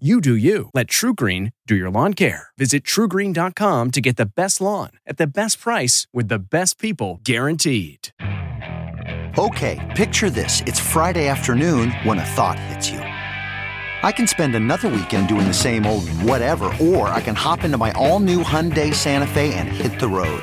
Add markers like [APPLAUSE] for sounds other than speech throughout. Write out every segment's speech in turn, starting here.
You do you. Let TruGreen do your lawn care. Visit trugreen.com to get the best lawn at the best price with the best people guaranteed. Okay, picture this. It's Friday afternoon when a thought hits you. I can spend another weekend doing the same old whatever, or I can hop into my all new Hyundai Santa Fe and hit the road.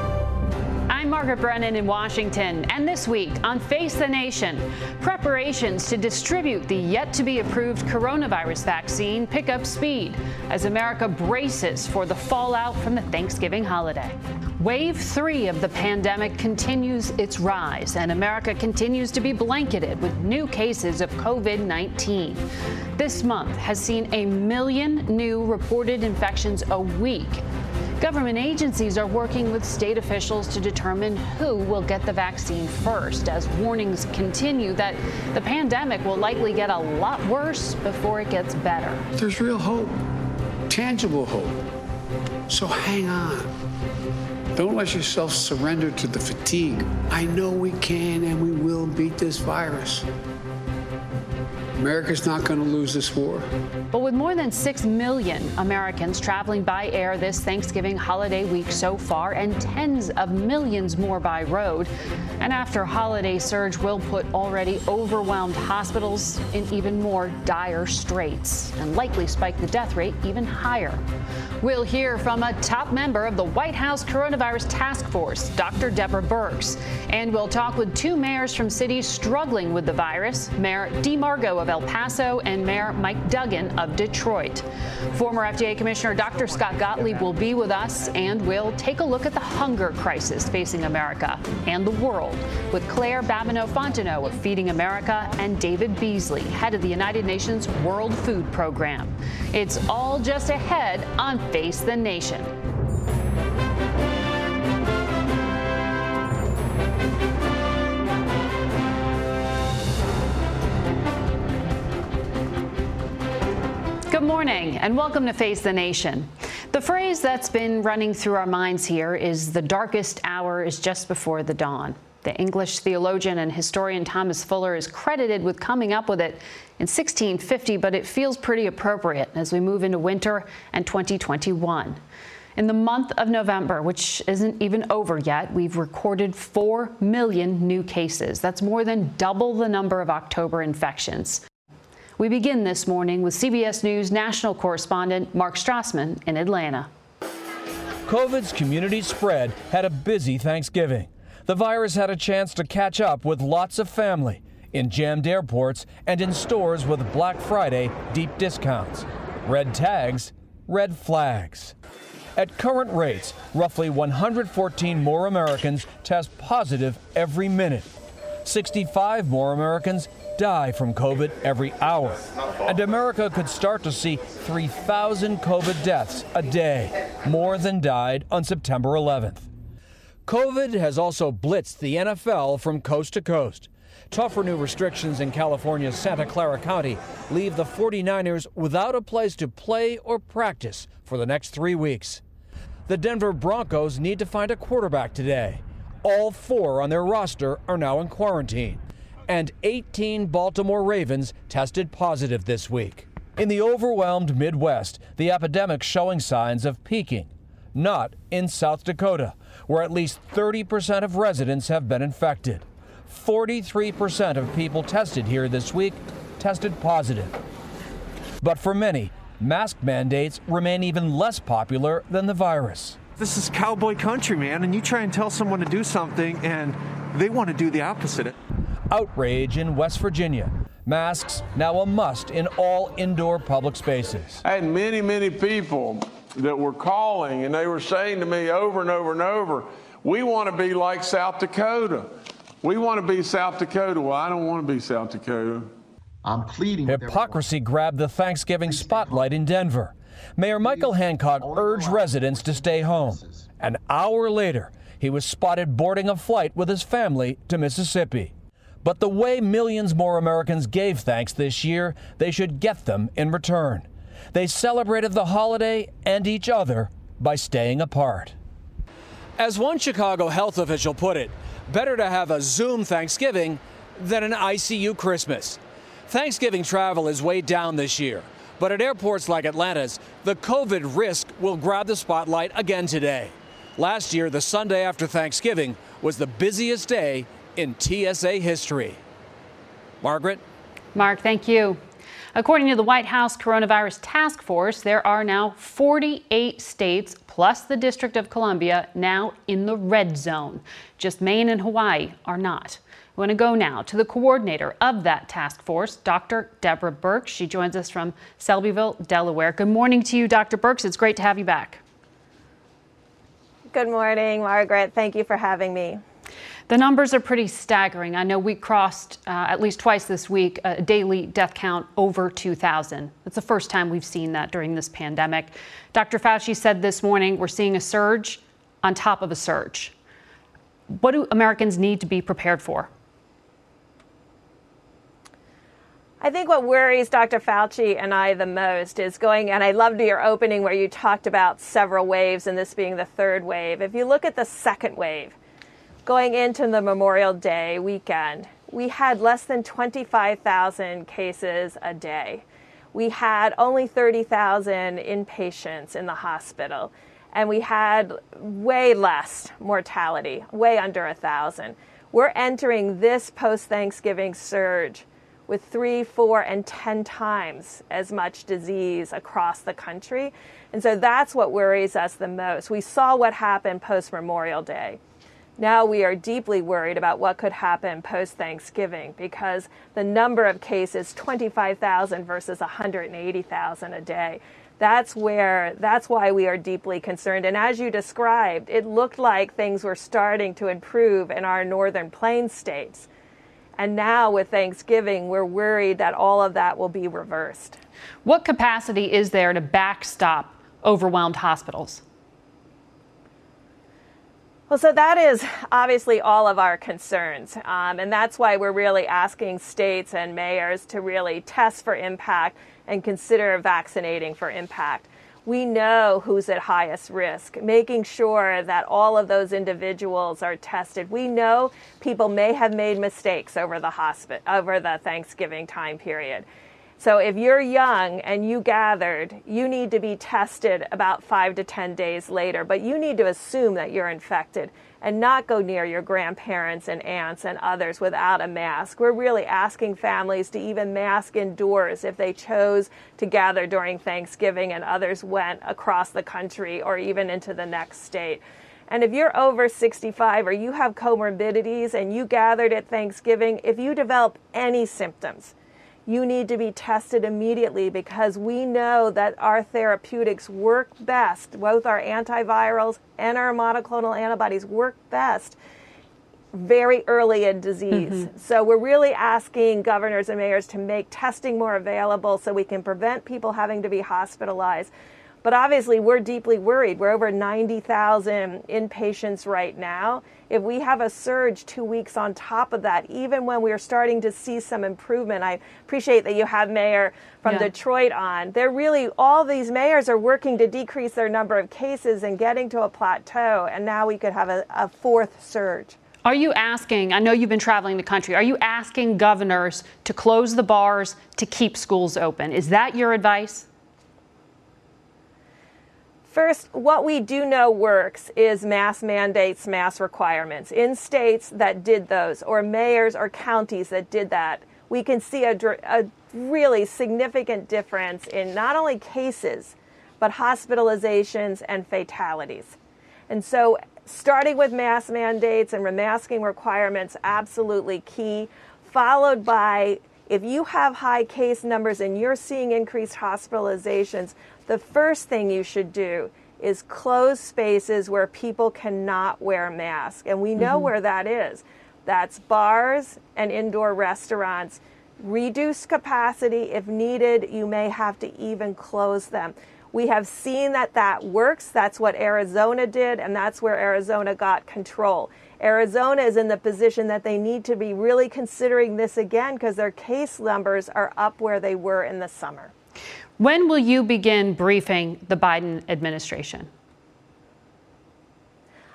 Margaret Brennan in Washington, and this week on Face the Nation, preparations to distribute the yet to be approved coronavirus vaccine pick up speed as America braces for the fallout from the Thanksgiving holiday. Wave three of the pandemic continues its rise, and America continues to be blanketed with new cases of COVID 19. This month has seen a million new reported infections a week. Government agencies are working with state officials to determine who will get the vaccine first, as warnings continue that the pandemic will likely get a lot worse before it gets better. There's real hope, tangible hope. So hang on. Don't let yourself surrender to the fatigue. I know we can and we will beat this virus. America's not going to lose this war. But with more than 6 million Americans traveling by air this Thanksgiving holiday week so far, and tens of millions more by road, an after holiday surge will put already overwhelmed hospitals in even more dire straits and likely spike the death rate even higher. We'll hear from a top member of the White House Coronavirus Task Force, Dr. Deborah Birx, and we'll talk with two mayors from cities struggling with the virus, Mayor Dee Margo of El Paso and Mayor Mike Duggan of Detroit. Former FDA Commissioner Dr. Scott Gottlieb will be with us and we'll take a look at the hunger crisis facing America and the world with Claire Babineaux-Fontenot of Feeding America and David Beasley, head of the United Nations World Food Program. It's all just ahead on Face the Nation. Good morning and welcome to Face the Nation. The phrase that's been running through our minds here is the darkest hour is just before the dawn. The English theologian and historian Thomas Fuller is credited with coming up with it in 1650, but it feels pretty appropriate as we move into winter and 2021. In the month of November, which isn't even over yet, we've recorded 4 million new cases. That's more than double the number of October infections. We begin this morning with CBS News national correspondent Mark Strassmann in Atlanta. COVID's community spread had a busy Thanksgiving. The virus had a chance to catch up with lots of family in jammed airports and in stores with Black Friday deep discounts. Red tags, red flags. At current rates, roughly 114 more Americans test positive every minute. 65 more Americans die from COVID every hour. And America could start to see 3,000 COVID deaths a day, more than died on September 11th. COVID has also blitzed the NFL from coast to coast. Tougher new restrictions in California's Santa Clara County leave the 49ers without a place to play or practice for the next three weeks. The Denver Broncos need to find a quarterback today. All four on their roster are now in quarantine and 18 Baltimore Ravens tested positive this week. In the overwhelmed Midwest, the epidemic showing signs of peaking. Not in South Dakota, where at least 30% of residents have been infected. 43% of people tested here this week tested positive. But for many, mask mandates remain even less popular than the virus. This is cowboy country, man, and you try and tell someone to do something and they want to do the opposite. Outrage in West Virginia. Masks now a must in all indoor public spaces. I had many, many people that were calling and they were saying to me over and over and over, we want to be like South Dakota. We want to be South Dakota. Well, I don't want to be South Dakota. I'm pleading. Hypocrisy grabbed the Thanksgiving spotlight in Denver. Mayor Michael Hancock urged residents to stay home. An hour later, he was spotted boarding a flight with his family to Mississippi. But the way millions more Americans gave thanks this year, they should get them in return. They celebrated the holiday and each other by staying apart. As one Chicago health official put it, better to have a Zoom Thanksgiving than an ICU Christmas. Thanksgiving travel is way down this year, but at airports like Atlanta's, the COVID risk will grab the spotlight again today. Last year, the Sunday after Thanksgiving was the busiest day in TSA history. Margaret? Mark, thank you. According to the White House Coronavirus Task Force, there are now 48 states plus the District of Columbia now in the red zone. Just Maine and Hawaii are not. We want to go now to the coordinator of that task force, Dr. Deborah Birx. She joins us from Selbyville, Delaware. Good morning to you, Dr. Birx. It's great to have you back. Good morning, Margaret. Thank you for having me. The numbers are pretty staggering. I know we crossed uh, at least twice this week a daily death count over 2,000. It's the first time we've seen that during this pandemic. Dr. Fauci said this morning we're seeing a surge on top of a surge. What do Americans need to be prepared for? I think what worries Dr. Fauci and I the most is going, and I loved your opening where you talked about several waves and this being the third wave. If you look at the second wave, going into the Memorial Day weekend, we had less than 25,000 cases a day. We had only 30,000 inpatients in the hospital, and we had way less mortality, way under a thousand. We're entering this post Thanksgiving surge with three, four, and 10 times as much disease across the country. And so that's what worries us the most. We saw what happened post Memorial Day. Now we are deeply worried about what could happen post Thanksgiving because the number of cases 25,000 versus 180,000 a day. That's where that's why we are deeply concerned and as you described it looked like things were starting to improve in our northern plains states. And now with Thanksgiving, we're worried that all of that will be reversed. What capacity is there to backstop overwhelmed hospitals? Well, so that is obviously all of our concerns. Um, and that's why we're really asking states and mayors to really test for impact and consider vaccinating for impact we know who's at highest risk, making sure that all of those individuals are tested. We know people may have made mistakes over the hospital over the Thanksgiving time period. So if you're young and you gathered, you need to be tested about 5 to 10 days later, but you need to assume that you're infected and not go near your grandparents and aunts and others without a mask. We're really asking families to even mask indoors if they chose to gather during Thanksgiving and others went across the country or even into the next state. And if you're over 65 or you have comorbidities and you gathered at Thanksgiving, if you develop any symptoms, you need to be tested immediately because we know that our therapeutics work best, both our antivirals and our monoclonal antibodies work best very early in disease. Mm-hmm. So we're really asking governors and mayors to make testing more available so we can prevent people having to be hospitalized. But obviously, we're deeply worried. We're over 90,000 inpatients right now if we have a surge two weeks on top of that, even when we're starting to see some improvement, I appreciate that you have Mayor from yeah. Detroit on. They're really, all these mayors are working to decrease their number of cases and getting to a plateau, and now we could have a, a fourth surge. Are you asking, I know you've been traveling the country, are you asking governors to close the bars to keep schools open? Is that your advice? First, what we do know works is mass mandates, mass requirements. In states that did those, or mayors or counties that did that, we can see a, a really significant difference in not only cases, but hospitalizations and fatalities. And so, starting with mask mandates and remasking requirements, absolutely key, followed by if you have high case numbers and you're seeing increased hospitalizations, the first thing you should do is close spaces where people cannot wear masks. And we know mm-hmm. where that is. That's bars and indoor restaurants. Reduce capacity if needed. You may have to even close them. We have seen that that works. That's what Arizona did, and that's where Arizona got control. Arizona is in the position that they need to be really considering this again because their case numbers are up where they were in the summer. When will you begin briefing the Biden administration?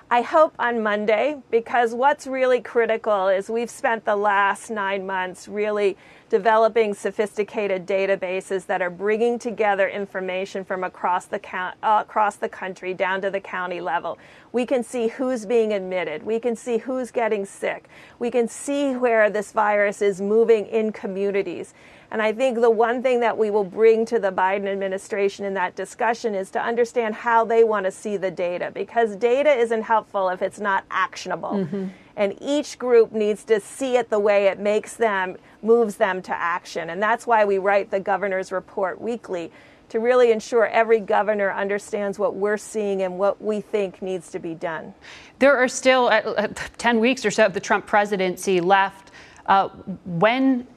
I hope on Monday because what's really critical is we've spent the last nine months really developing sophisticated databases that are bringing together information from across the count, uh, across the country down to the county level. We can see who's being admitted. We can see who's getting sick. We can see where this virus is moving in communities. And I think the one thing that we will bring to the Biden administration in that discussion is to understand how they want to see the data because data isn't helpful if it's not actionable. Mm-hmm. And each group needs to see it the way it makes them, moves them to action. And that's why we write the governor's report weekly to really ensure every governor understands what we're seeing and what we think needs to be done. There are still uh, uh 10 weeks or so of the Trump presidency left. Uh, when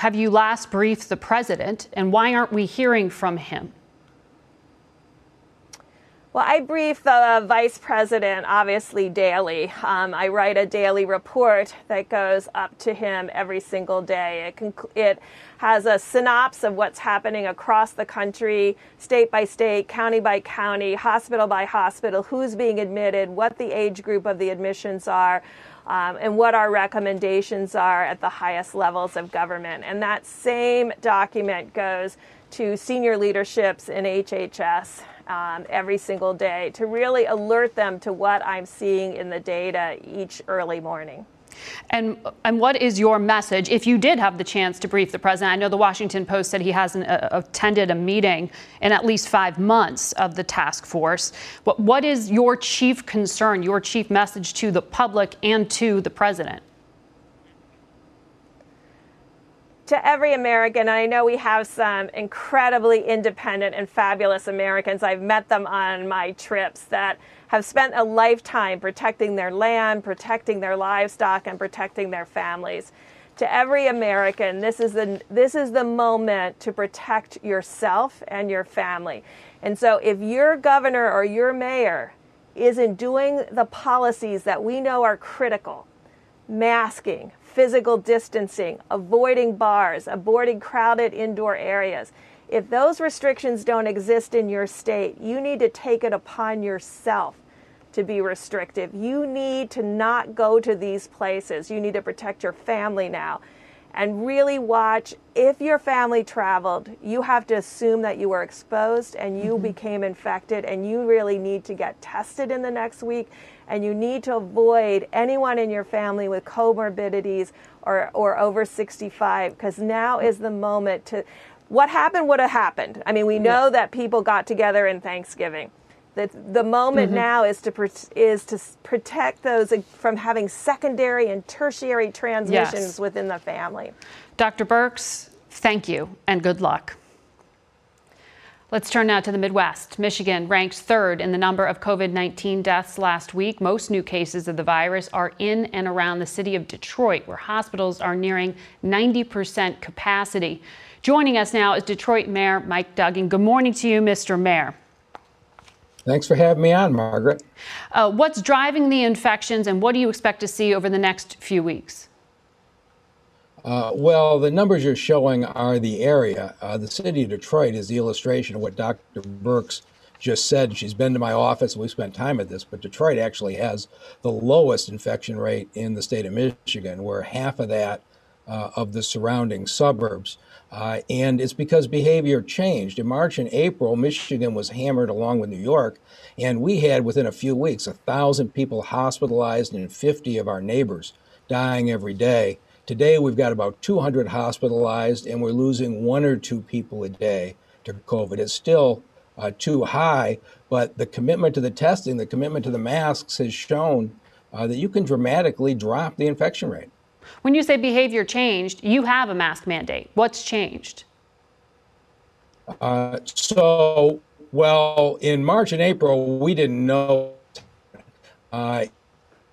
have you last briefed the president, and why aren't we hearing from him? Well, I brief the vice president obviously daily. Um, I write a daily report that goes up to him every single day. It, it has a synopsis of what's happening across the country, state by state, county by county, hospital by hospital, who's being admitted, what the age group of the admissions are. Um, and what our recommendations are at the highest levels of government. And that same document goes to senior leaderships in HHS um, every single day to really alert them to what I'm seeing in the data each early morning. And and what is your message if you did have the chance to brief the president? I know the Washington Post said he hasn't uh, attended a meeting in at least five months of the task force. But what is your chief concern, your chief message to the public and to the president? To every American, and I know we have some incredibly independent and fabulous Americans. I've met them on my trips that have spent a lifetime protecting their land, protecting their livestock, and protecting their families. To every American, this is the this is the moment to protect yourself and your family. And so if your governor or your mayor isn't doing the policies that we know are critical, masking, physical distancing, avoiding bars, avoiding crowded indoor areas. If those restrictions don't exist in your state, you need to take it upon yourself to be restrictive. You need to not go to these places. You need to protect your family now. And really watch if your family traveled, you have to assume that you were exposed and you mm-hmm. became infected, and you really need to get tested in the next week and you need to avoid anyone in your family with comorbidities or, or over 65 because now is the moment to what happened would have happened. I mean, we know that people got together in Thanksgiving. That the moment mm-hmm. now is to is to protect those from having secondary and tertiary transmissions yes. within the family. Dr. Birx, thank you and good luck. Let's turn now to the Midwest. Michigan ranked third in the number of COVID 19 deaths last week. Most new cases of the virus are in and around the city of Detroit, where hospitals are nearing 90% capacity. Joining us now is Detroit Mayor Mike Duggan. Good morning to you, Mr. Mayor. Thanks for having me on, Margaret. Uh, what's driving the infections, and what do you expect to see over the next few weeks? Uh, well, the numbers you're showing are the area. Uh, the city of Detroit is the illustration of what Dr. Birx just said. She's been to my office. And we spent time at this, but Detroit actually has the lowest infection rate in the state of Michigan. We're half of that uh, of the surrounding suburbs. Uh, and it's because behavior changed. In March and April, Michigan was hammered along with New York, and we had within a few weeks a thousand people hospitalized and 50 of our neighbors dying every day. Today, we've got about 200 hospitalized, and we're losing one or two people a day to COVID. It's still uh, too high, But the commitment to the testing, the commitment to the masks has shown uh, that you can dramatically drop the infection rate. When you say behavior changed, you have a mask mandate. What's changed? Uh, so, well, in March and April, we didn't know. Uh,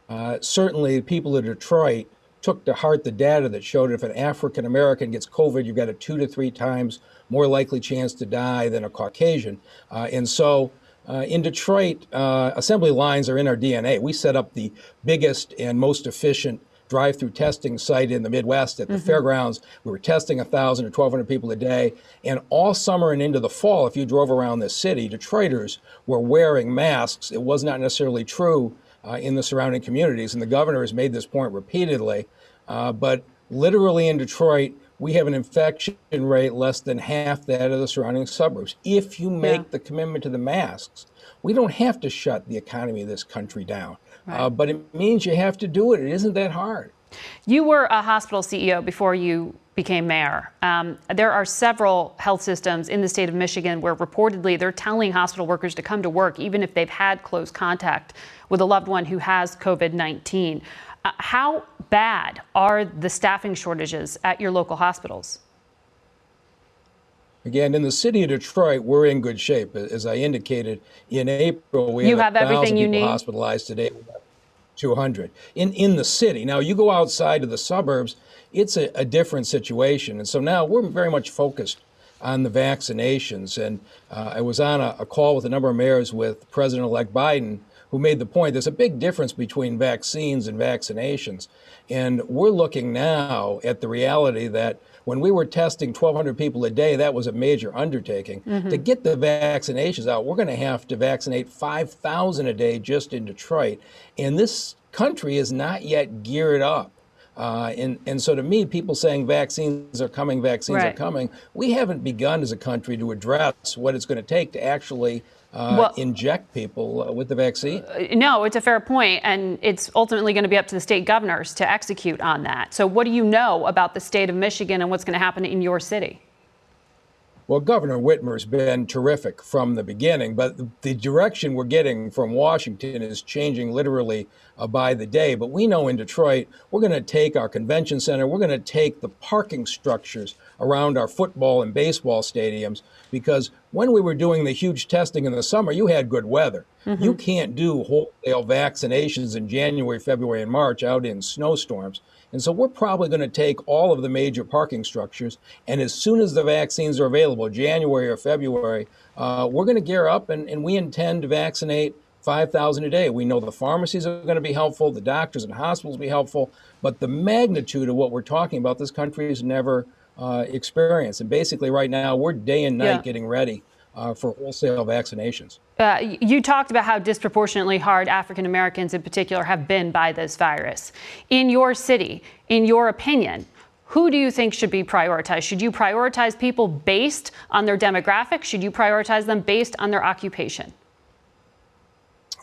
uh, certainly, people in Detroit took to heart the data that showed if an African American gets COVID, you've got a two to three times more likely chance to die than a Caucasian. Uh, and so, uh, in Detroit, uh, assembly lines are in our DNA. We set up the biggest and most efficient drive-through testing site in the Midwest at the mm-hmm. fairgrounds. We were testing 1,000 or 1,200 people a day. And all summer and into the fall, if you drove around the city, Detroiters were wearing masks. It was not necessarily true uh, in the surrounding communities. And the governor has made this point repeatedly. Uh, but literally in Detroit, we have an infection rate less than half that of the surrounding suburbs. If you make yeah. the commitment to the masks, we don't have to shut the economy of this country down. Right. Uh, but it means you have to do it. It isn't that hard. You were a hospital CEO before you became mayor. Um, there are several health systems in the state of Michigan where reportedly they're telling hospital workers to come to work even if they've had close contact with a loved one who has COVID 19. Uh, how bad are the staffing shortages at your local hospitals? Again, in the city of Detroit, we're in good shape. As I indicated, in April, we you have everything you need. hospitalized today. 200 in in the city. Now you go outside to the suburbs, it's a, a different situation, and so now we're very much focused on the vaccinations. And uh, I was on a, a, call with a number of mayors with President-elect Biden who made the point there's a big difference between vaccines and vaccinations. And we're looking now at the reality that when we were testing 1,200 people a day, that was a major undertaking. Mm-hmm. To get the vaccinations out, we're going to have to vaccinate 5,000 a day just in Detroit. And this country is not yet geared up. Uh, and, and so to me, people saying vaccines are coming, vaccines right. are coming, we haven't begun as a country to address what it's going to take to actually uh, well, inject people uh, with the vaccine. Uh, no, it's a fair point, and it's ultimately going to be up to the state governors to execute on that. So, what do you know about the state of Michigan and what's going to happen in your city? Well, Governor Whitmer's been terrific from the beginning, but the direction we're getting from Washington is changing literally uh, by the day. But we know in Detroit, we're going to take our convention center, we're going to take the parking structures around our football and baseball stadiums because when we were doing the huge testing in the summer, you had good weather. Mm-hmm. You can't do wholesale vaccinations in January, February, and March out in snowstorms. And so we're probably going to take all of the major parking structures, and as soon as the vaccines are available, January or February, uh, we're going to gear up and, and we intend to vaccinate 5,000 a day. We know the pharmacies are going to be helpful, the doctors and hospitals will be helpful, but the magnitude of what we're talking about, this country has never uh, experienced. And basically, right now, we're day and night yeah. getting ready uh, for wholesale vaccinations. Uh, you talked about how disproportionately hard African Americans in particular have been by this virus. In your city, in your opinion, who do you think should be prioritized? Should you prioritize people based on their demographic? Should you prioritize them based on their occupation?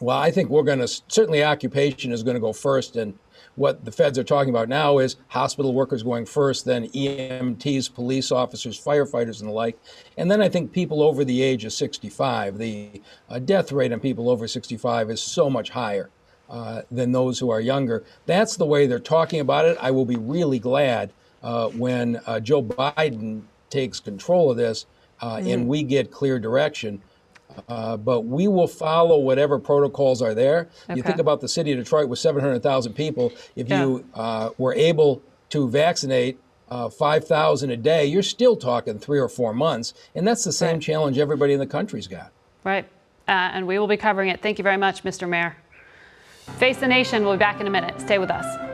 Well, I think we're going to certainly occupation is going to go first, and what the feds are talking about now is hospital workers going first, then EMTs, police officers, firefighters, and the like. And then I think people over the age of 65. The uh, death rate on people over 65 is so much higher uh, than those who are younger. That's the way they're talking about it. I will be really glad uh, when uh, Joe Biden takes control of this mm-hmm. and we get clear direction. Uh, but we will follow whatever protocols are there. Okay. You think about the city of Detroit with 700,000 people. If yeah. you uh, were able to vaccinate uh, 5,000 a day, you're still talking three or four months. And that's the same right. challenge everybody in the country's got. Right. Uh, and we will be covering it. Thank you very much, Mr. Mayor. Face the Nation. We'll be back in a minute. Stay with us.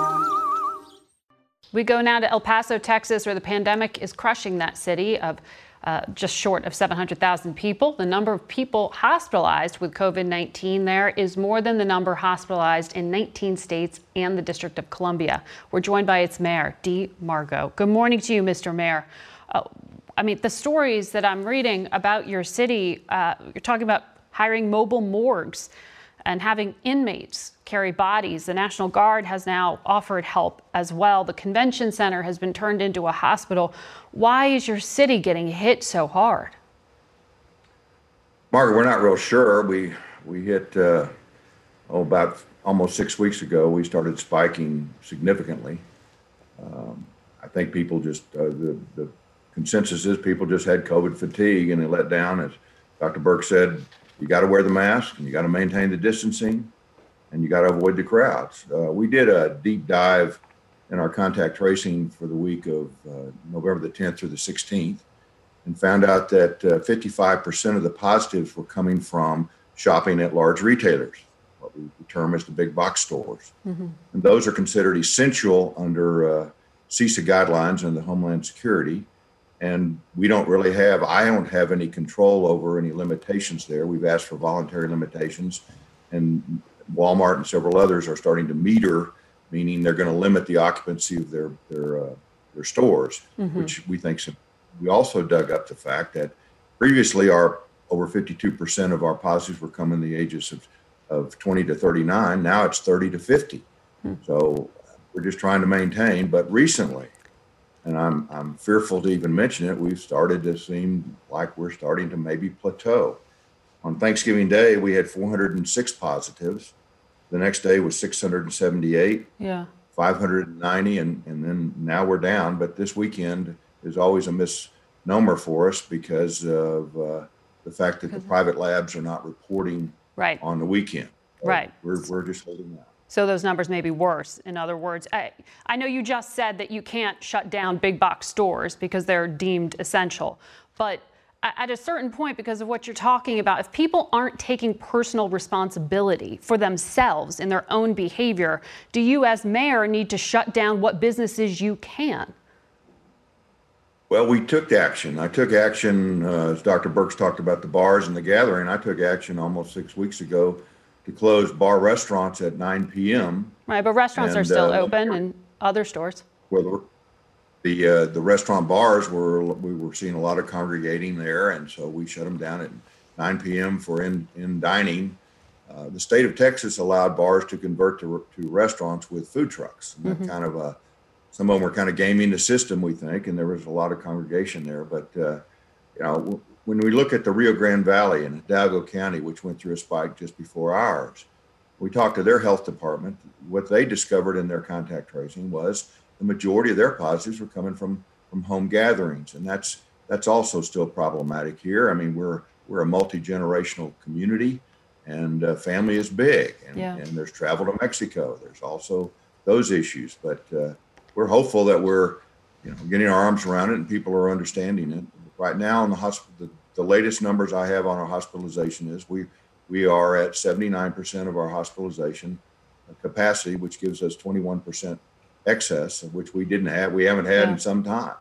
We go now to El Paso, Texas, where the pandemic is crushing that city of uh, just short of 700,000 people. The number of people hospitalized with COVID 19 there is more than the number hospitalized in 19 states and the District of Columbia. We're joined by its mayor, Dee Margo. Good morning to you, Mr. Mayor. Uh, I mean, the stories that I'm reading about your city, uh, you're talking about hiring mobile morgues and having inmates carry bodies. The National Guard has now offered help as well. The convention center has been turned into a hospital. Why is your city getting hit so hard? Margaret, we're not real sure. We we hit uh, oh about almost six weeks ago. We started spiking significantly. Um, I think people just uh, the the consensus is people just had COVID fatigue and they let down. As Dr. Birx said, you got to wear the mask and you got to maintain the distancing and you got to avoid the crowds. Uh, we did a deep dive in our contact tracing for the week of uh, November the 10th through the 16th and found out that uh, 55% of the positives were coming from shopping at large retailers, what we term as the big box stores. Mm-hmm. And those are considered essential under uh, CISA guidelines and the Homeland Security and we don't really have i don't have any control over any limitations there we've asked for voluntary limitations and walmart and several others are starting to meter meaning they're going to limit the occupancy of their their uh, their stores mm-hmm. which we think we also dug up the fact that previously our over 52% of our positives were coming the ages of, of 20 to 39 now it's 30 to 50 mm-hmm. so we're just trying to maintain but recently and I'm, I'm fearful to even mention it, we've started to seem like we're starting to maybe plateau. On Thanksgiving Day, we had 406 positives. The next day was 678. Yeah. 590, and, and then now we're down. But this weekend is always a misnomer for us because of uh, the fact that the private labs are not reporting right. on the weekend. So right. We're, we're just holding out so those numbers may be worse. In other words, I, I, know you just said that you can't shut down big box stores because they're deemed essential, but at a certain point, because of what you're talking about, if people aren't taking personal responsibility for themselves in their own behavior, do you, as mayor, need to shut down what businesses you can? Well, we took action. I took action, uh, as Dr. Birx talked about the bars and the gathering. I took action almost six weeks ago to close bar restaurants at 9 p.m. Right, but restaurants and, are still uh, open and other stores. Well, the uh, the restaurant bars were we were seeing a lot of congregating there, and so we shut them down at 9 p.m. for in in dining. Uh, the state of Texas allowed bars to convert to, to restaurants with food trucks. And mm-hmm. kind of a, some of them were kind of gaming the system, we think, and there was a lot of congregation there. But uh, you know, when we look at the Rio Grande Valley and Hidalgo County, which went through a spike just before ours, we talked to their health department. What they discovered in their contact tracing was the majority of their positives were coming from from home gatherings, and that's that's also still problematic here. I mean, we're we're a multi generational community, and uh, family is big, and, yeah. and there's travel to Mexico. There's also those issues, but uh, we're hopeful that we're you know getting our arms around it and people are understanding it right now in the hospital, the, the latest numbers I have on our hospitalization is we we are at 79% of our hospitalization capacity, which gives us 21% excess, which we didn't have, we haven't had yeah. in some time.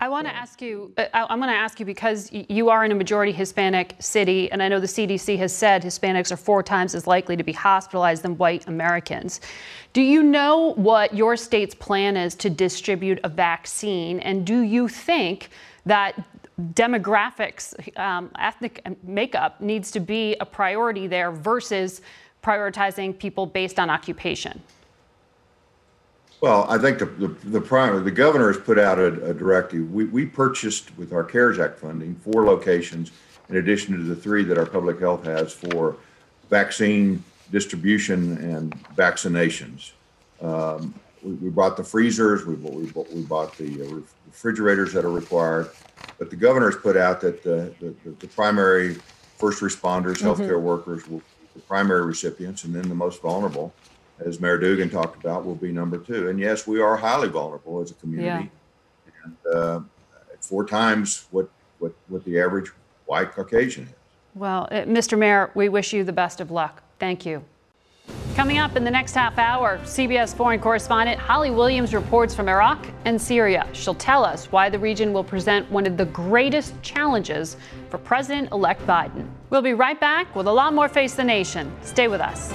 I want to ask you, uh, I'm going to ask you because you are in a majority Hispanic city, and I know the CDC has said Hispanics are four times as likely to be hospitalized than white Americans. Do you know what your state's plan is to distribute a vaccine? And do you think that demographics, um, ethnic makeup needs to be a priority there versus prioritizing people based on occupation? Well, I think the the, the, prime, the governor has put out a, a, directive. We, we purchased with our CARES Act funding four locations in addition to the three that our public health has for vaccine distribution and vaccinations. Um, we, we, bought the freezers, we, we, we bought the uh, refrigerators that are required, but the governor has put out that the, the, the primary first responders, Mhm. healthcare workers will be the primary recipients, and then the most vulnerable, as Mayor Duggan talked about, will be number two. And yes, we are highly vulnerable as a community, and uh, four times what what what the average white Caucasian is. Well, uh, Mr. Mayor, we wish you the best of luck. Thank you. Coming up in the next half hour, CBS foreign correspondent Holly Williams reports from Iraq and Syria. She'll tell us why the region will present one of the greatest challenges for President elect Biden. We'll be right back with a lot more Face the Nation. Stay with us.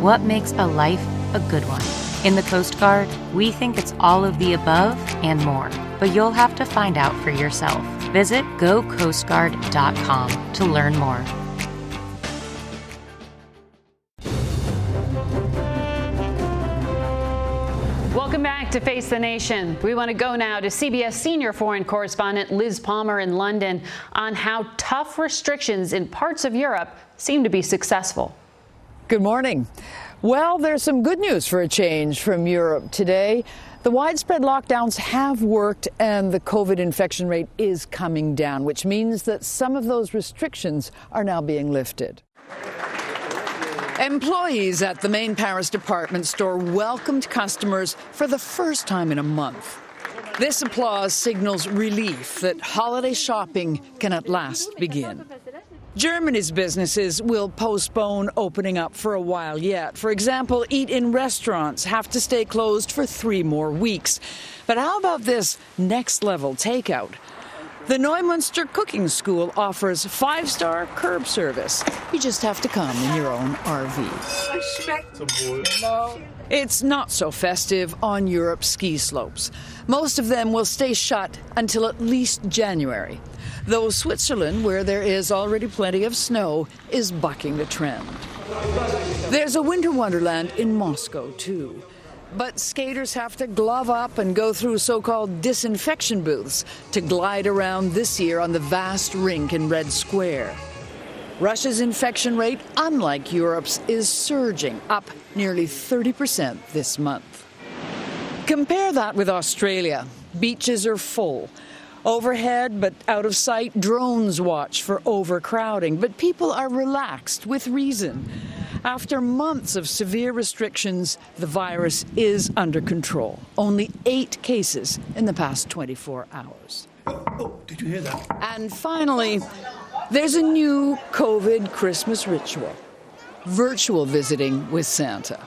what makes a life a good one? In the Coast Guard, we think it's all of the above and more, but you'll have to find out for yourself. Visit gocoastguard.com to learn more. Welcome back to Face the Nation. We want to go now to CBS senior foreign correspondent Liz Palmer in London on how tough restrictions in parts of Europe seem to be successful. Good morning. Well, there's some good news for a change from Europe today. The widespread lockdowns have worked and the COVID infection rate is coming down, which means that some of those restrictions are now being lifted. Employees at the main Paris department store welcomed customers for the first time in a month. This applause signals relief that holiday shopping can at last begin. Germany's businesses will postpone opening up for a while yet. For example, eat in restaurants have to stay closed for three more weeks. But how about this next level takeout? The Neumünster Cooking School offers five star curb service. You just have to come in your own RV. It's not so festive on Europe's ski slopes. Most of them will stay shut until at least January, though Switzerland, where there is already plenty of snow, is bucking the trend. There's a winter wonderland in Moscow, too. But skaters have to glove up and go through so called disinfection booths to glide around this year on the vast rink in Red Square. Russia's infection rate, unlike Europe's, is surging, up nearly 30% this month. Compare that with Australia. Beaches are full. Overhead, but out of sight, drones watch for overcrowding. But people are relaxed with reason. After months of severe restrictions, the virus is under control. Only eight cases in the past 24 hours. Oh, oh did you hear that? And finally, there's a new COVID Christmas ritual virtual visiting with Santa.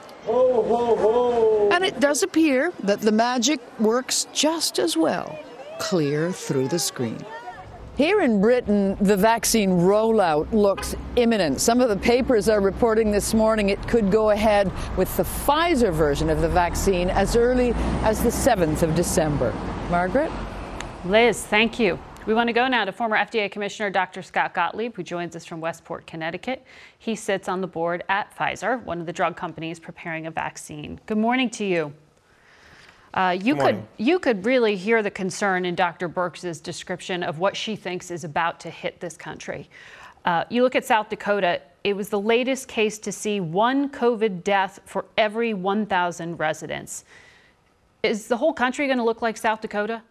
And it does appear that the magic works just as well, clear through the screen. Here in Britain, the vaccine rollout looks imminent. Some of the papers are reporting this morning it could go ahead with the Pfizer version of the vaccine as early as the 7th of December. Margaret? Liz, thank you. We want to go now to former FDA Commissioner Dr. Scott Gottlieb, who joins us from Westport, Connecticut. He sits on the board at Pfizer, one of the drug companies preparing a vaccine. Good morning to you. Uh, you could you could really hear the concern in Dr. Birx's description of what she thinks is about to hit this country. Uh, you look at South Dakota; it was the latest case to see one COVID death for every 1,000 residents. Is the whole country going to look like South Dakota?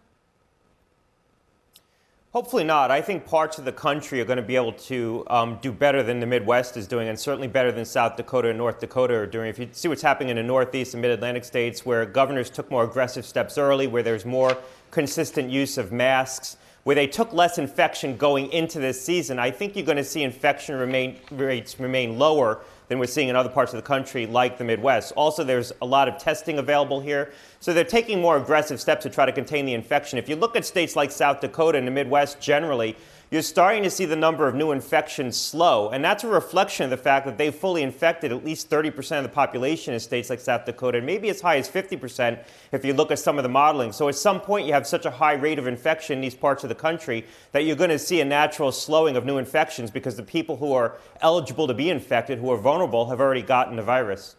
Hopefully not. I think parts of the country are going to be able to um, do better than the Midwest is doing, and certainly better than South Dakota and North Dakota are doing. If you see what's happening in the Northeast and Mid Atlantic states, where governors took more aggressive steps early, where there's more consistent use of masks, where they took less infection going into this season, I think you're going to see infection remain, rates remain lower than we're seeing in other parts of the country, like the Midwest. Also, there's a lot of testing available here. So they're taking more aggressive steps to try to contain the infection. If you look at states like South Dakota and the Midwest generally, you're starting to see the number of new infections slow. And that's a reflection of the fact that they've fully infected at least 30% of the population in states like South Dakota, and maybe as high as 50% if you look at some of the modeling. So at some point, you have such a high rate of infection in these parts of the country that you're going to see a natural slowing of new infections because the people who are eligible to be infected, who are vulnerable, have already gotten the virus.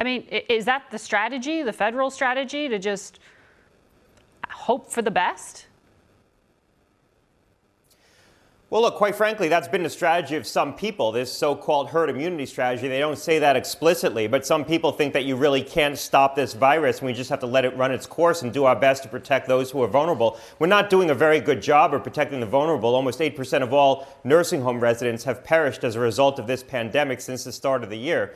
I mean, is that the strategy, the federal strategy, to just hope for the best? Well, look, quite frankly, that's been the strategy of some people, this so called herd immunity strategy. They don't say that explicitly, but some people think that you really can't stop this virus and we just have to let it run its course and do our best to protect those who are vulnerable. We're not doing a very good job of protecting the vulnerable. Almost 8% of all nursing home residents have perished as a result of this pandemic since the start of the year.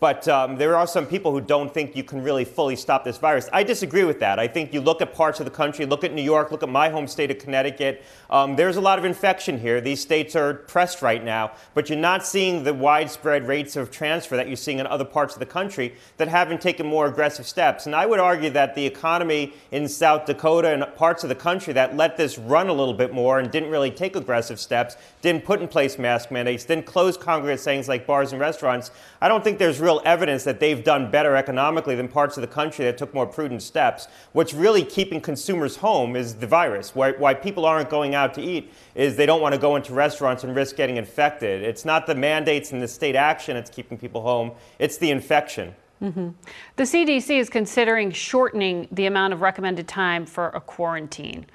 But um, there are some people who don't think you can really fully stop this virus. I disagree with that. I think you look at parts of the country, look at New York, look at my home state of Connecticut. Um, there's a lot of infection here. These states are pressed right now, but you're not seeing the widespread rates of transfer that you're seeing in other parts of the country that haven't taken more aggressive steps. And I would argue that the economy in South Dakota and parts of the country that let this run a little bit more and didn't really take aggressive steps, didn't put in place mask mandates, didn't close congregate settings like bars and restaurants, I don't think there's real evidence that they've done better economically than parts of the country that took more prudent steps. What's really keeping consumers home is the virus. Why, why people aren't going out to eat is they don't want to go into restaurants and risk getting infected. It's not the mandates and the state action that's keeping people home, it's the infection. Mm-hmm. The CDC is considering shortening the amount of recommended time for a quarantine.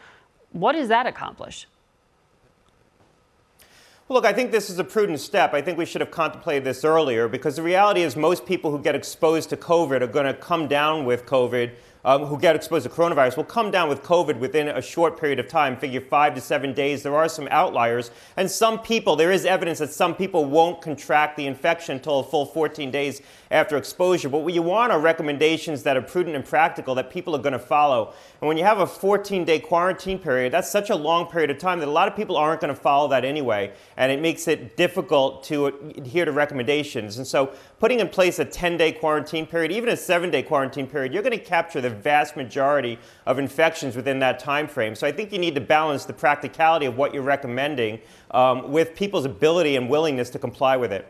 What does that accomplish? Look, I think this is a prudent step. I think we should have contemplated this earlier because the reality is most people who get exposed to COVID are going to come down with COVID um, who get exposed to coronavirus will come down with COVID within a short period of time, figure five to seven days. There are some outliers. And some people, there is evidence that some people won't contract the infection until a full 14 days after exposure. But what you want are recommendations that are prudent and practical that people are going to follow. And when you have a 14 day quarantine period, that's such a long period of time that a lot of people aren't going to follow that anyway. And it makes it difficult to adhere to recommendations. And so putting in place a 10 day quarantine period, even a seven day quarantine period, you're going to capture the vast majority of infections within that time frame. So I think you need to balance the practicality of what you're recommending um, with people's ability and willingness to comply with it.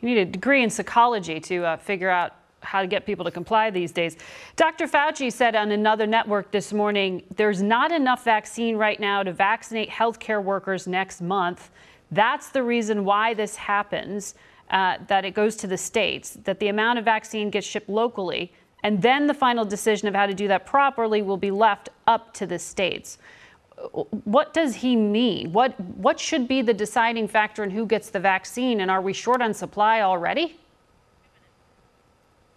You need a degree in psychology to uh, figure out how to get people to comply these days. Dr. Fauci said on another network this morning there's not enough vaccine right now to vaccinate healthcare workers next month. That's the reason why this happens, uh, that it goes to the states, that the amount of vaccine gets shipped locally and then the final decision of how to do that properly will be left up to the states. What does he mean? What, what should be the deciding factor in who gets the vaccine? And are we short on supply already?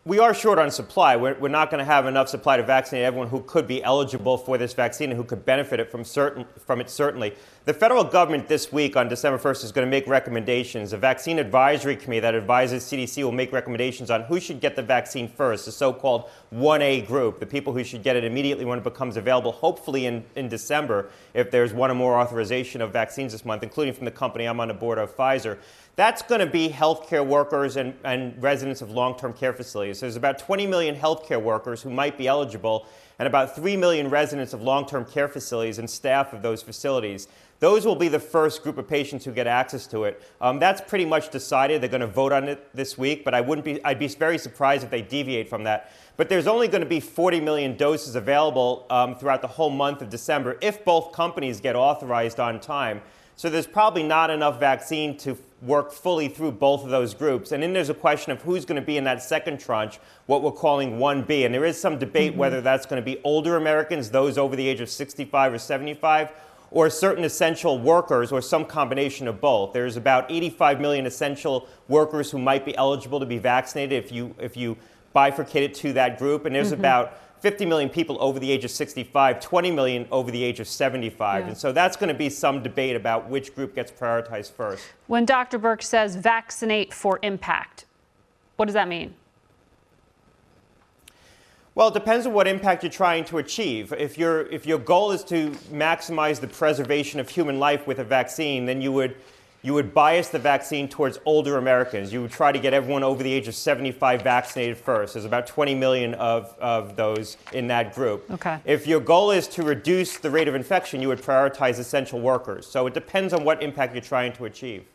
we are short on supply. We're, we're not going to have enough supply to vaccinate everyone who could be eligible for this vaccine and who could benefit it from, certain, from it, certainly. The federal government this week on December 1st is going to make recommendations. A vaccine advisory committee that advises CDC will make recommendations on who should get the vaccine first, the so called 1A group, the people who should get it immediately when it becomes available, hopefully in, in December, if there's one or more authorization of vaccines this month, including from the company I'm on the board of, Pfizer. That's going to be healthcare workers and, and residents of long term care facilities. There's about 20 million healthcare workers who might be eligible, and about 3 million residents of long term care facilities and staff of those facilities. Those will be the first group of patients who get access to it. Um, that's pretty much decided. They're going to vote on it this week, but I wouldn't be, I'd be very surprised if they deviate from that. But there's only going to be 40 million doses available um, throughout the whole month of December if both companies get authorized on time. So there's probably not enough vaccine to work fully through both of those groups. And then there's a question of who's going to be in that second tranche, what we're calling 1B. And there is some debate mm-hmm. whether that's going to be older Americans, those over the age of 65 or 75, or certain essential workers, or some combination of both. There's about 85 million essential workers who might be eligible to be vaccinated if you, if you bifurcate it to that group. And there's mm-hmm. about 50 million people over the age of 65, 20 million over the age of 75. Yeah. And so that's going to be some debate about which group gets prioritized first. When Dr. Birx says vaccinate for impact, what does that mean? Well, it depends on what impact you're trying to achieve. If, your if your goal is to maximize the preservation of human life with a vaccine, then you would, you would bias the vaccine towards older Americans. You would try to get everyone over the age of 75 vaccinated first. There's about 20 million of, of those in that group. Okay. If your goal is to reduce the rate of infection, you would prioritize essential workers. So it depends on what impact you're trying to achieve.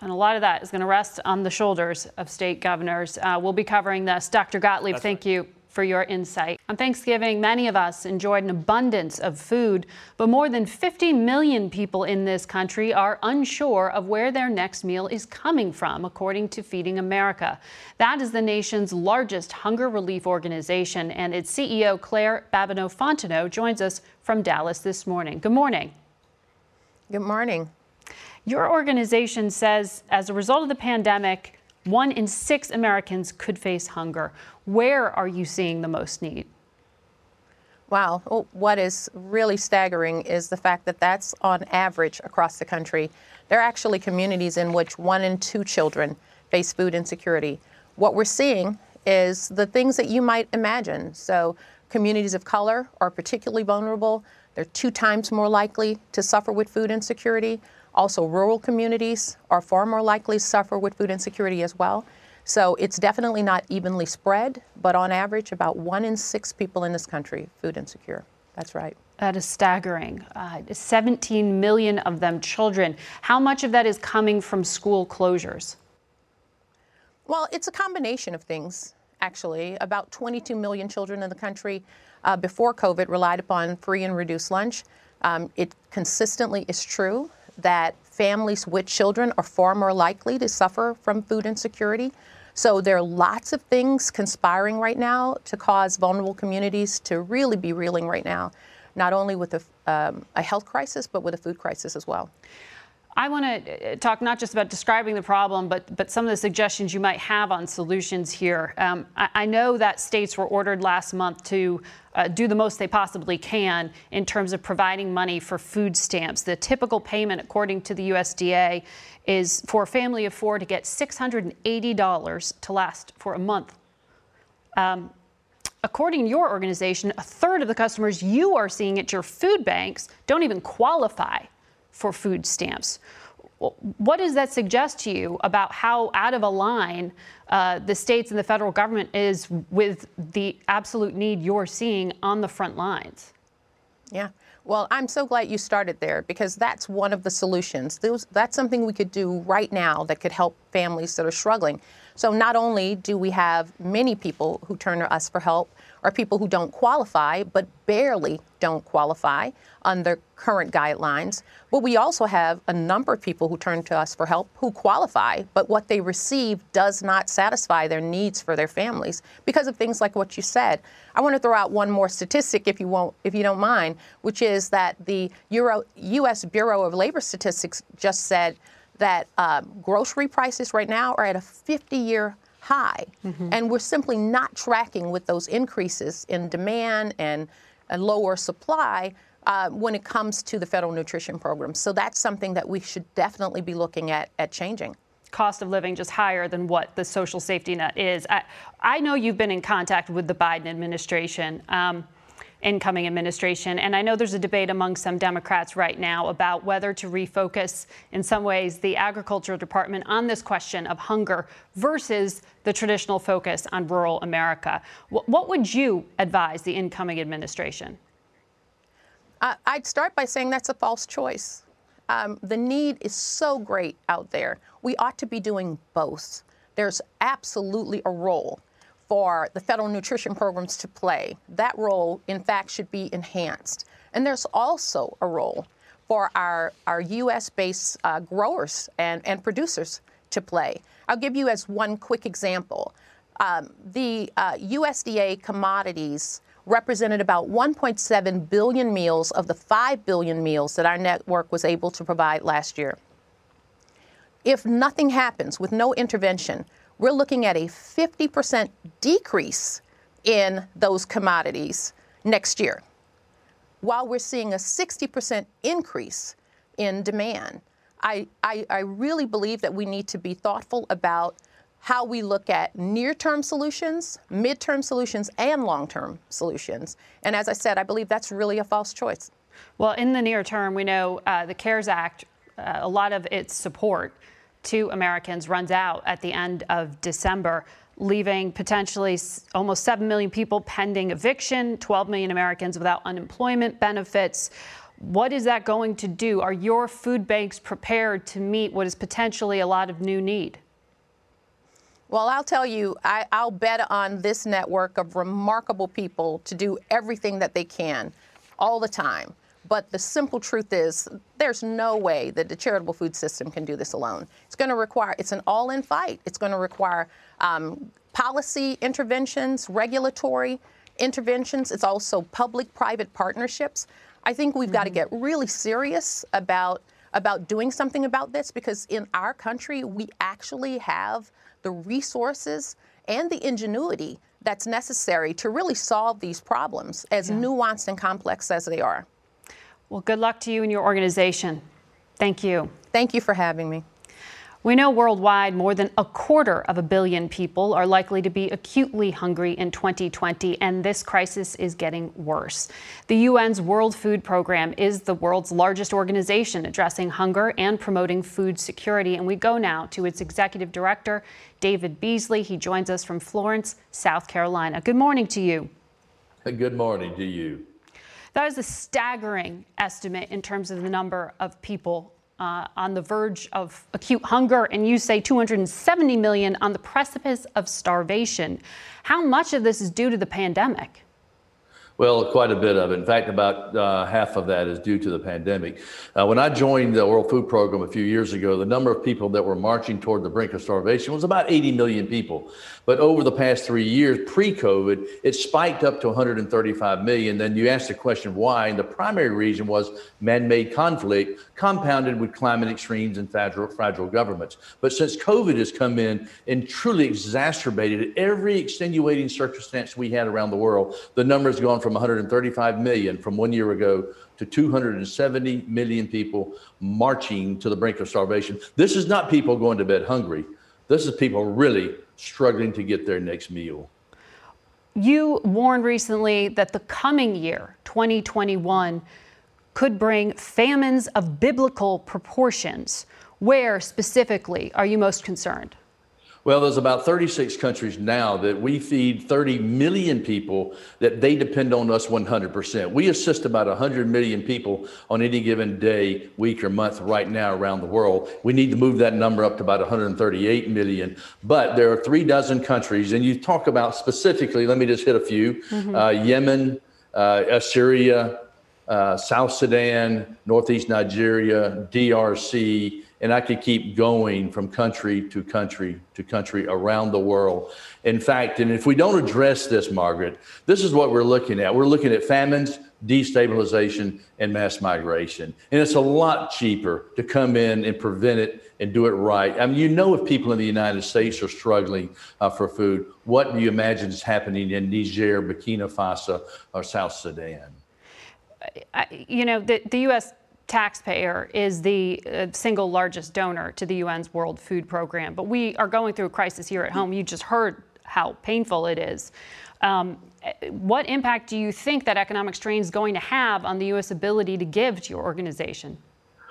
And a lot of that is going to rest on the shoulders of state governors. Uh, we'll be covering this. Dr. Gottlieb, That's thank you for your insight. On Thanksgiving, many of us enjoyed an abundance of food, but more than 50 million people in this country are unsure of where their next meal is coming from, according to Feeding America. That is the nation's largest hunger relief organization, and its CEO, Claire Babineaux Fontenot, joins us from Dallas this morning. Good morning. Good morning. Your organization says as a result of the pandemic, one in six Americans could face hunger. Where are you seeing the most need? Wow. Well, what is really staggering is the fact that that's on average across the country. There are actually communities in which one in two children face food insecurity. What we're seeing is the things that you might imagine. So, communities of color are particularly vulnerable. They're two times more likely to suffer with food insecurity. Also, rural communities are far more likely to suffer with food insecurity as well. So it's definitely not evenly spread, but on average, about one in six people in this country food insecure. That's right. That is staggering. Uh, 17 million of them children. How much of that is coming from school closures? Well, it's a combination of things, actually. About 22 million children in the country uh, before COVID relied upon free and reduced lunch. Um, it consistently is true that families with children are far more likely to suffer from food insecurity. So there are lots of things conspiring right now to cause vulnerable communities to really be reeling right now, not only with a, um, a health crisis, but with a food crisis as well. I want to uh, talk not just about describing the problem, but but some of the suggestions you might have on solutions here. Um, I, I, know that states were ordered last month to uh, do the most they possibly can in terms of providing money for food stamps. The typical payment, according to the USDA, is for a family of four to get $680 to last for a month. Um, according to your organization, a third of the customers you are seeing at your food banks don't even qualify for food stamps. What does that suggest to you about how out of a line uh, the states and the federal government is with the absolute need you're seeing on the front lines? Yeah. Well, I'm so glad you started there because that's one of the solutions. That's something we could do right now that could help families that are struggling. So, not only do we have many people who turn to us for help, are people who don't qualify, but barely don't qualify under current guidelines. But we also have a number of people who turn to us for help who qualify, but what they receive does not satisfy their needs for their families because of things like what you said. I want to throw out one more statistic, if you won't, if you don't mind, which is that the Euro, U.S. Bureau of Labor Statistics just said that uh, grocery prices right now are at a 50-year high. Mm-hmm. And we're simply not tracking with those increases in demand and, and lower supply uh, when it comes to the federal nutrition program. So that's something that we should definitely be looking at at changing. Cost of living just higher than what the social safety net is. I, I know you've been in contact with the Biden administration. Um, incoming administration. And I know there's a debate among some Democrats right now about whether to refocus, in some ways, the Agricultural Department on this question of hunger versus the traditional focus on rural America. What would you advise the incoming administration? I'd start by saying that's a false choice. Um, the need is so great out there. We ought to be doing both. There's absolutely a role for the federal nutrition programs to play. That role, in fact, should be enhanced. And there's also a role for our, our U.S. based uh, growers and, and producers to play. I'll give you as one quick example. Um, the uh, USDA commodities represented about 1.7 billion meals of the 5 billion meals that our network was able to provide last year. If nothing happens with no intervention, we're looking at a 50% decrease in those commodities next year, while we're seeing a 60% increase in demand. I, I, I really believe that we need to be thoughtful about how we look at near term solutions, mid term solutions, and long term solutions. And as I said, I believe that's really a false choice. Well, in the near term, we know uh, the CARES Act, uh, a lot of its support to Americans runs out at the end of December, leaving potentially almost 7 million people pending eviction, 12 million Americans without unemployment benefits. What is that going to do? Are your food banks prepared to meet what is potentially a lot of new need? Well, I'll tell you, I, will bet on this network of remarkable people to do everything that they can all the time. But the simple truth is, there's no way that the charitable food system can do this alone. It's going to require, it's an all in fight. It's going to require um, policy interventions, regulatory interventions. It's also public private partnerships. I think we've mm-hmm. got to get really serious about about doing something about this because in our country we actually have the resources and the ingenuity that's necessary to really solve these problems as yeah. nuanced and complex as they are. Well, good luck to you and your organization. Thank you. Thank you for having me. We know worldwide more than a quarter of a billion people are likely to be acutely hungry in 2020, and this crisis is getting worse. The UN's World Food Program is the world's largest organization addressing hunger and promoting food security. And we go now to its executive director, David Beasley. He joins us from Florence, South Carolina. Good morning to you. Good morning to you. That is a staggering estimate in terms of the number of people uh, on the verge of acute hunger, and you say 270 million on the precipice of starvation. How much of this is due to the pandemic? Well, quite a bit of it. In fact, about uh, half of that is due to the pandemic. Uh, when I joined the World Food Program a few years ago, the number of people that were marching toward the brink of starvation was about 80 million people. But over the past three years, pre COVID, it spiked up to 135 million. Then you asked the question why, and the primary reason was man made conflict compounded with climate extremes and fragile, fragile governments. But since COVID has come in and truly exacerbated every extenuating circumstance we had around the world, the number has gone from 135 million from one year ago to 270 million people marching to the brink of starvation. This is not people going to bed hungry. This is people really struggling to get their next meal. You warned recently that the coming year, 2021, could bring famines of biblical proportions. Where specifically are you most concerned? Well, there's about 36 countries now that we feed 30 million people that they depend on us 100%. We assist about 100 million people on any given day, week, or month right now around the world. We need to move that number up to about 138 million. But there are three dozen countries, and you talk about specifically, let me just hit a few mm-hmm. uh, Yemen, uh, Syria, uh, South Sudan, Northeast Nigeria, DRC, and I could keep going from country to country to country around the world. In fact, and if we don't address this, Margaret, this is what we're looking at. We're looking at famines, destabilization, and mass migration. And it's a lot cheaper to come in and prevent it and do it right. I mean, you know, if people in the United States are struggling uh, for food, what do you imagine is happening in Niger, Burkina Faso, or South Sudan? You know, the, the U.S taxpayer is the uh, single largest donor to the UN's World Food Program. But we are going through a crisis here at home. You just heard how painful it is. Um, what impact do you think that economic strain is going to have on the U.S. ability to give to your organization?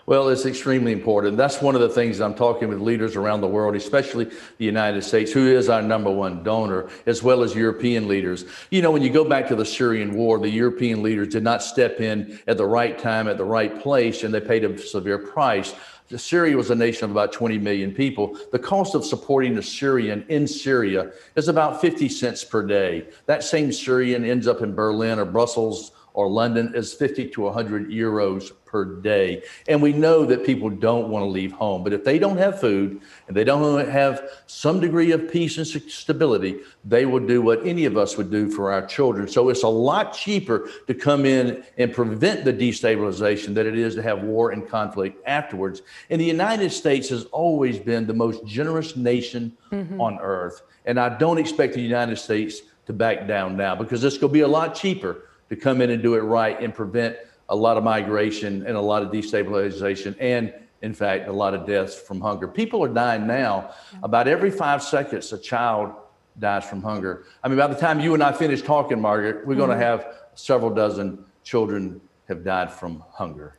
Well, it's extremely important. That's one of the things I'm talking with leaders around the world, especially the United States, who is our number one donor, as well as European leaders. You know, when you go back to the Syrian war, the European leaders did not step in at the right time, at the right place, and they paid a severe price. Syria was a nation of about 20 million people. The cost of supporting a Syrian in Syria is about 50 cents per day. That same Syrian ends up in Berlin or Brussels or London is 50 to 100 euros per day. And we know that people don't want to leave home. But if they don't have food and they don't have some degree of peace and stability, they will do what any of us would do for our children. So it's a lot cheaper to come in and prevent the destabilization than it is to have war and conflict afterwards. And the United States has always been the most generous nation mm-hmm. on earth. And I don't expect the United States to back down now because it's going to be a lot cheaper to come in and do it right and prevent a lot of migration and a lot of destabilization and in fact, a lot of deaths from hunger. People are dying now. About every five seconds, a child dies from hunger. I mean, by the time you and I finish talking, Margaret, we're going to have several dozen children have died from hunger.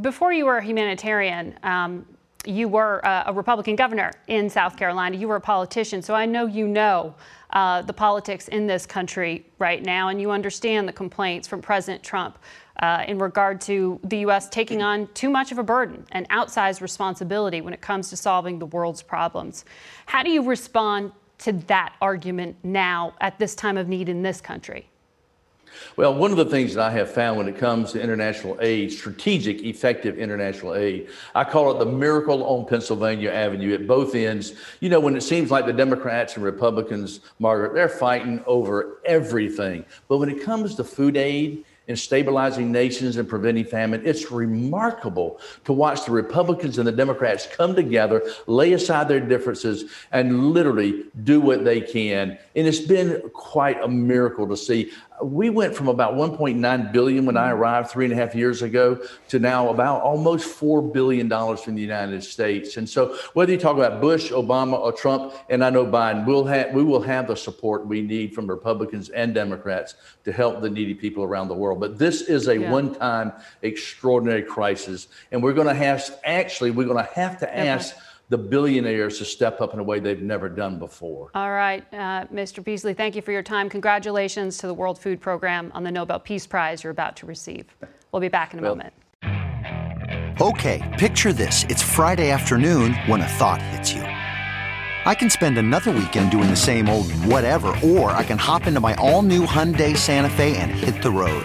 Before you were a humanitarian, um, you were a Republican governor in South Carolina. You were a politician, so I know you know uh, the politics in this country right now, and you understand the complaints from President Trump uh, in regard to the U.S. taking on too much of a burden and outsized responsibility when it comes to solving the world's problems. How do you respond to that argument now at this time of need in this country? Well, one of the things that I have found when it comes to international aid, strategic, effective international aid, I call it the miracle on Pennsylvania Avenue at both ends. You know, when it seems like the Democrats and Republicans, Margaret, they're fighting over everything. But when it comes to food aid, and stabilizing nations and preventing famine. It's remarkable to watch the Republicans and the Democrats come together, lay aside their differences, and literally do what they can. And it's been quite a miracle to see we went from about 1.9 billion when I mm-hmm. arrived three and a half years ago to now about almost four billion dollars from the United States. And so, whether you talk about Bush, Obama, or Trump, and I know Biden, we'll have we will have the support we need from Republicans and Democrats to help the needy people around the world. But this is a yeah. one-time extraordinary crisis, and we're going to have actually we're going to have to ask the billionaires to step up in a way they've never done before. All right, uh, Mr. Beasley, thank you for your time. Congratulations to the World Food Program on the Nobel Peace Prize you're about to receive. We'll be back in a well, moment. Okay, picture this. It's Friday afternoon when a thought hits you. I can spend another weekend doing the same old whatever, or I can hop into my all new Hyundai Santa Fe and hit the road.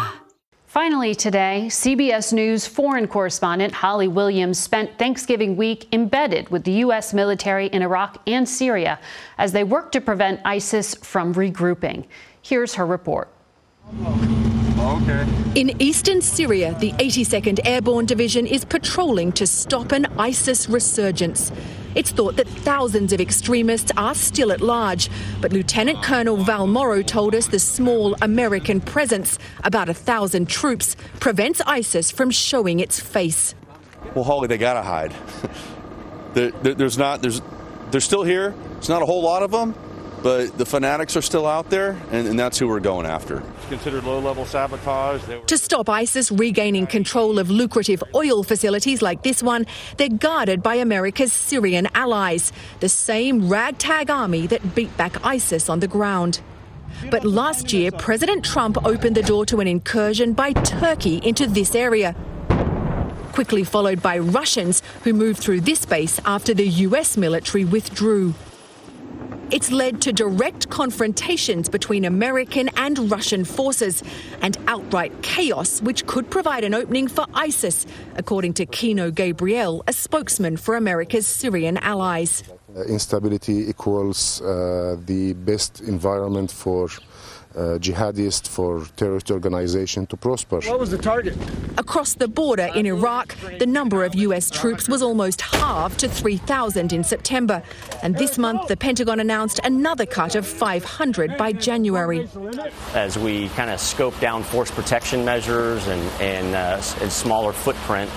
Finally, today, CBS News foreign correspondent Holly Williams spent Thanksgiving week embedded with the U.S. military in Iraq and Syria as they work to prevent ISIS from regrouping. Here's her report. Okay. In eastern Syria, the 82nd Airborne Division is patrolling to stop an ISIS resurgence. It's thought that thousands of extremists are still at large, but Lieutenant Colonel Val Morrow told us the small American presence, about a thousand troops, prevents ISIS from showing its face. Well, Holly, they gotta hide. [LAUGHS] there, there, there's not, there's, they're still here. It's not a whole lot of them, but the fanatics are still out there, and, and that's who we're going after. It's Considered low level sabotage. Were- to stop ISIS regaining control of lucrative oil facilities like this one, they're guarded by America's Syrian allies, the same ragtag army that beat back ISIS on the ground. But last year, President Trump opened the door to an incursion by Turkey into this area. Quickly followed by Russians who moved through this base after the US military withdrew. It's led to direct confrontations between American and Russian forces and outright chaos, which could provide an opening for ISIS, according to Kino Gabriel, a spokesman for America's Syrian allies. Uh, instability equals uh, the best environment for jihadists, for terrorist organization to prosper. What was the target? Across the border in Iraq, the number of U.S. troops was almost halved to 3,000 in September. And this month, the Pentagon announced another cut of 500 by January. As we kind of scope down force protection measures and, and, uh, and smaller footprint,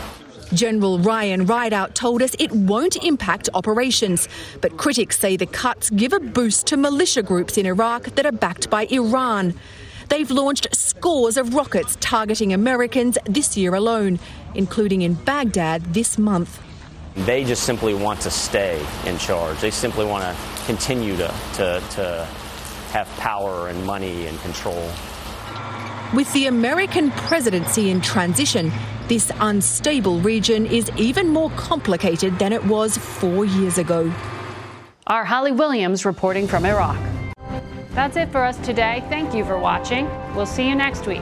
General Ryan Rideout told us it won't impact operations, but critics say the cuts give a boost to militia groups in Iraq that are backed by Iran. They've launched scores of rockets targeting Americans this year alone, including in Baghdad this month. They just simply want to stay in charge. They simply want to continue to, to, to have power and money and control. With the American presidency in transition, This unstable region is even more complicated than it was four years ago. Our Holly Williams reporting from Iraq. That's it for us today. Thank you for watching. We'll see you next week.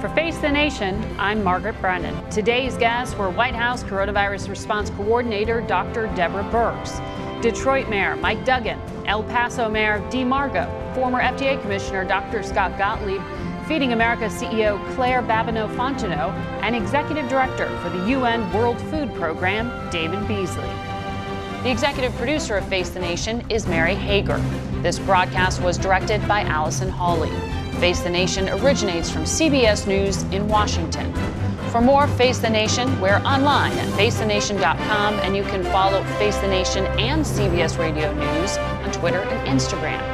For Face the Nation, I'm Margaret Brennan. Today's guests were White House Coronavirus Response Coordinator Dr. Deborah Birx, Detroit Mayor Mike Duggan, El Paso Mayor Dee Margo, former FDA Commissioner Dr. Scott Gottlieb, Feeding America CEO Claire Babineaux Fontenot, and Executive Director for the UN World Food Program, David Beasley. The executive producer of Face the Nation is Mary Hager. This broadcast was directed by Allison Hawley. Face the Nation originates from CBS News in Washington. For more Face the Nation, we're online at facethenation.com and you can follow Face the Nation and CBS Radio News on Twitter and Instagram.